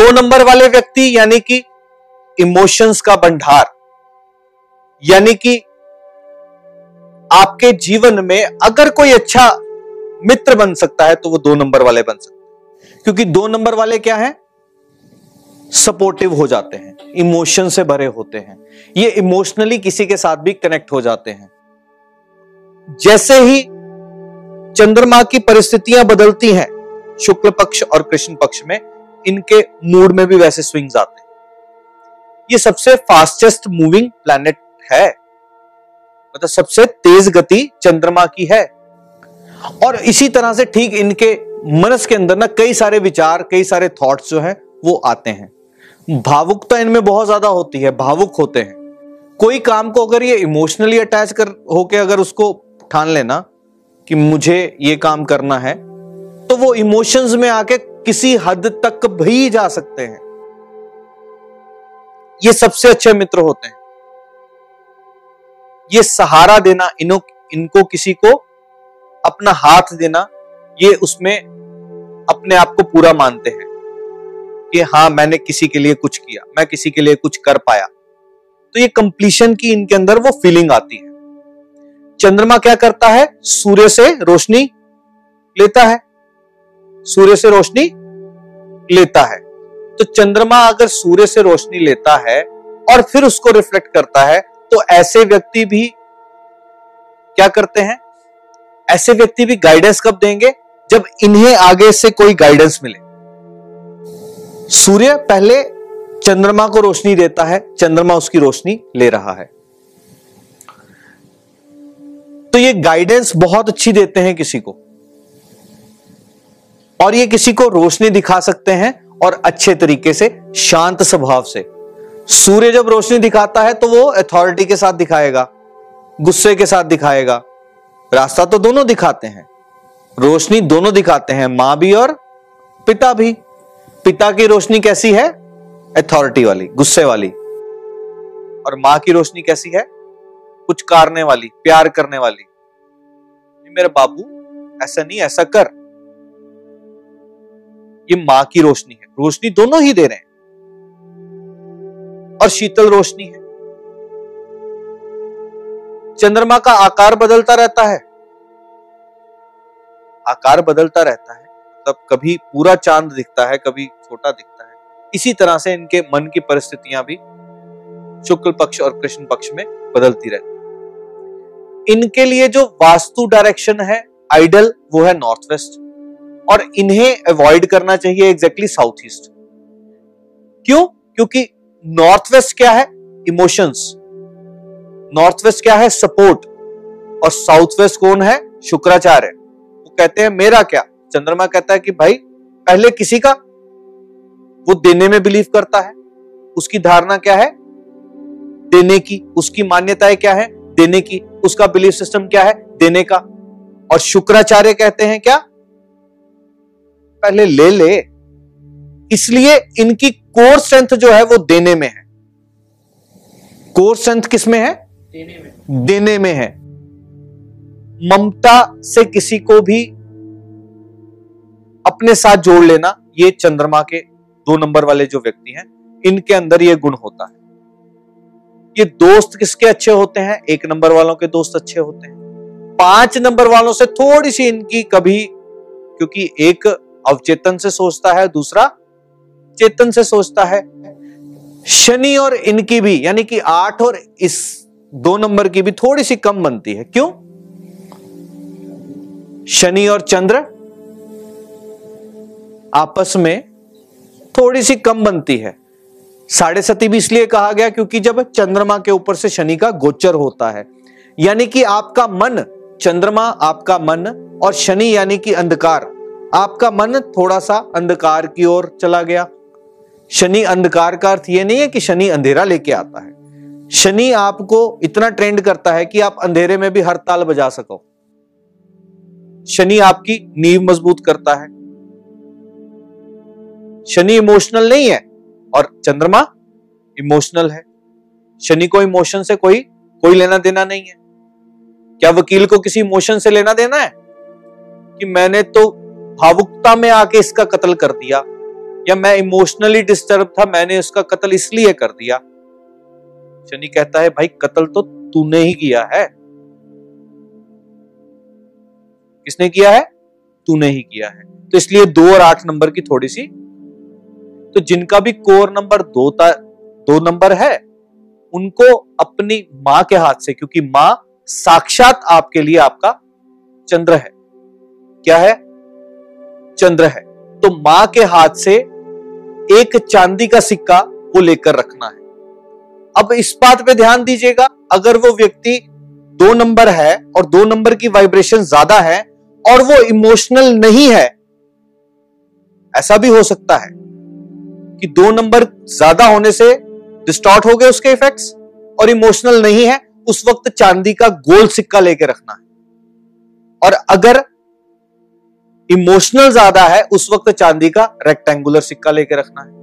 दो नंबर वाले व्यक्ति, यानी कि इमोशंस का भंडार, यानी कि आपके जीवन में अगर कोई अच्छा मित्र बन सकता है तो वो दो नंबर वाले बन सकते हैं। क्योंकि दो नंबर वाले क्या है? सपोर्टिव हो जाते हैं इमोशन से भरे होते हैं। ये इमोशनली किसी के साथ भी कनेक्ट हो जाते हैं। जैसे ही चंद्रमा की परिस्थितियाँ बदलती हैं, शुक्ल पक्ष और कृष्ण पक्ष में इनके मूड में भी वैसे स्विंग्स आते हैं। ये सबसे फास्टेस्ट मूविंग प्लैनेट है। मतलब सबसे तेज गति चंद्रमा की है। और इसी तरह से ठीक इनके मनस के अंदर ना कई सारे विचार, कई सारे थॉट्स जो हैं, वो आते हैं। भावुकता इनमें बहुत ज़्यादा होती है, भावुक होते हैं। कोई काम को अगर ये इमोशनली अटैच कर, होके अगर उसको ठान लेना कि मुझे ये काम करना है तो वो इमोशंस में आके किसी हद तक भी जा सकते हैं। ये सबसे अच्छे मित्र होते हैं। ये सहारा देना इनो, इनको किसी को अपना हाथ देना, ये उसमें अपने आप को पूरा मानते हैं कि हाँ मैंने किसी के लिए कुछ किया, मैं किसी के लिए कुछ कर पाया। तो ये कंप्लीशन की इनके अंदर वो फीलिंग आती है। चंद्रमा क्या करता है? सूर्य से रोशनी लेता है। सूर्य से रोशनी लेता है। तो चंद्रमा अगर सूर्य से रोशनी लेता है और फिर उसको रिफ्लेक्ट करता है तो ऐसे व्यक्ति भी क्या करते हैं? ऐसे व्यक्ति भी गाइडेंस कब देंगे? जब इन्हें आगे से कोई गाइडेंस मिले। सूर्य पहले चंद्रमा को रोशनी देता है, चंद्रमा उसकी रोशनी ले रहा है। तो ये गाइडेंस बहुत अच्छी देते हैं किसी को। और ये किसी को रोशनी दिखा सकते हैं और अच्छे तरीके से, शांत स्वभाव से। सूर्य जब रोशनी दिखाता है तो वो अथॉरिटी के साथ दिखाएगा, गुस्से के साथ दिखाएगा। रास्ता तो दोनों दिखाते हैं, रोशनी दोनों दिखाते हैं, माँ भी और पिता भी। पिता की रोशनी कैसी है? अथॉरिटी वाली, गुस्से वाली। और माँ की रोशनी कैसी है? कुछ कारने वाली, प्यार करने वाली। मेरे बाबू, ऐसा नहीं, ऐसा कर। ये माँ की रोशनी है। रोशनी दोनों ही दे रहे हैं। और शीतल रोशनी है। चंद्रमा का आकार बदलता रहता है। आकार बदलता रहता है। मतलब कभी पूरा चाँद दिखता है, कभी छोटा दिखता है। इसी तरह से इनके मन की परिस्थितियाँ भी शुक्ल पक्ष और कृष्ण पक्ष में बदलती रहती है। इनके लिए जो वास्तु डायरेक्शन है आइडल वो है नॉर्थ वेस्ट और इन्हें अवॉइड करना चाहिए एग्जैक्टली साउथ ईस्ट क्यों? क्योंकि नॉर्थ वेस्ट क्या है? इमोशंस नॉर्थ वेस्ट क्या है? सपोर्ट और साउथ वेस्ट कौन है? शुक्राचार्य। वो कहते हैं, मेरा क्या? चंद्रमा कहता है कि भाई, पहले किसी का। वो देने में बिलीव करता है। उसकी धारणा क्या है? देने की। उसकी मान्यताएँ क्या है? देने की। उसका बिलीफ सिस्टम क्या है? देने का। और शुक्राचार्य कहते हैं क्या? पहले ले ले इसलिए इनकी कोर स्ट्रेंथ जो है वो देने में है। कोर स्ट्रेंथ किसमें है? देने में। देने में है। ममता से किसी को भी अपने साथ जोड़ लेना ये चंद्रमा के दो नंबर वाले जो व्यक्ति हैं इनके अंदर ये गुण होता है। ये दोस्त किसके अच्छे होते हैं? एक नंबर वालों के दोस्त अच्छे होते हैं। पाँच नंबर वालों से थोड़ी सी इनकी कभी क्योंकि एक अवचेतन से सोचता है, दूसरा चेतन से सोचता है। शनि और इनकी भी, यानी कि आठ और इस दो नंबर की भी थोड़ी सी कम बनती है। क्यों? शनि और चंद्र आपस में थोड़ी सी कम बनती है। साढ़े सती भी इसलिए कहा गया क्योंकि जब चंद्रमा के ऊपर से शनि का गोचर होता है, यानी कि आपका मन, चंद्रमा आपका मन और शनि यानी कि अंधकार आपका मन थोड़ा सा अंधकार की ओर चला गया। शनि अंधकार का अर्थ यह नहीं है कि शनि अंधेरा लेके आता है। शनि आपको इतना ट्रेंड करता है कि आप अंधेरे में भी हर ताल बजा सको। शनि आपकी नींव मज़बूत करता है। शनि इमोशनल नहीं है और चंद्रमा इमोशनल है। शनि को इमोशन से कोई कोई लेना देना नहीं है। क्या वकील को किसी इमोशन से लेना देना है? कि मैंने तो भावुकता में आके इसका कत्ल कर दिया। या मैं इमोशनली डिस्टर्ब था, मैंने उसका कत्ल इसलिए कर दिया। शनि कहता है, भाई, कत्ल तो तूने ही किया है। किसने किया है? तूने ही किया है। तो इसलिए दो और आठ नंबर की थोड़ी सी तो जिनका भी कोर नंबर दो दो नंबर है, उनको अपनी माँ के हाथ से, क्योंकि माँ साक्षात आपके लिए आपका चंद्र है। क्या है? चंद्र है तो माँ के हाथ से एक चांदी का सिक्का वो लेकर रखना है। अब इस बात पे ध्यान दीजिएगा, अगर वो व्यक्ति दो नंबर है और दो नंबर की वाइब्रेशन ज़्यादा है और वो इमोशनल नहीं है, ऐसा भी हो सकता है कि दो नंबर ज़्यादा होने से डिस्टॉर्ट हो गए उसके इफेक्ट्स और इमोशनल नहीं है, उस वक्त चांदी का गोल सिक्का लेके रखना है। और अगर इमोशनल ज़्यादा है उस वक्त चांदी का रेक्टेंगुलर सिक्का लेके रखना है।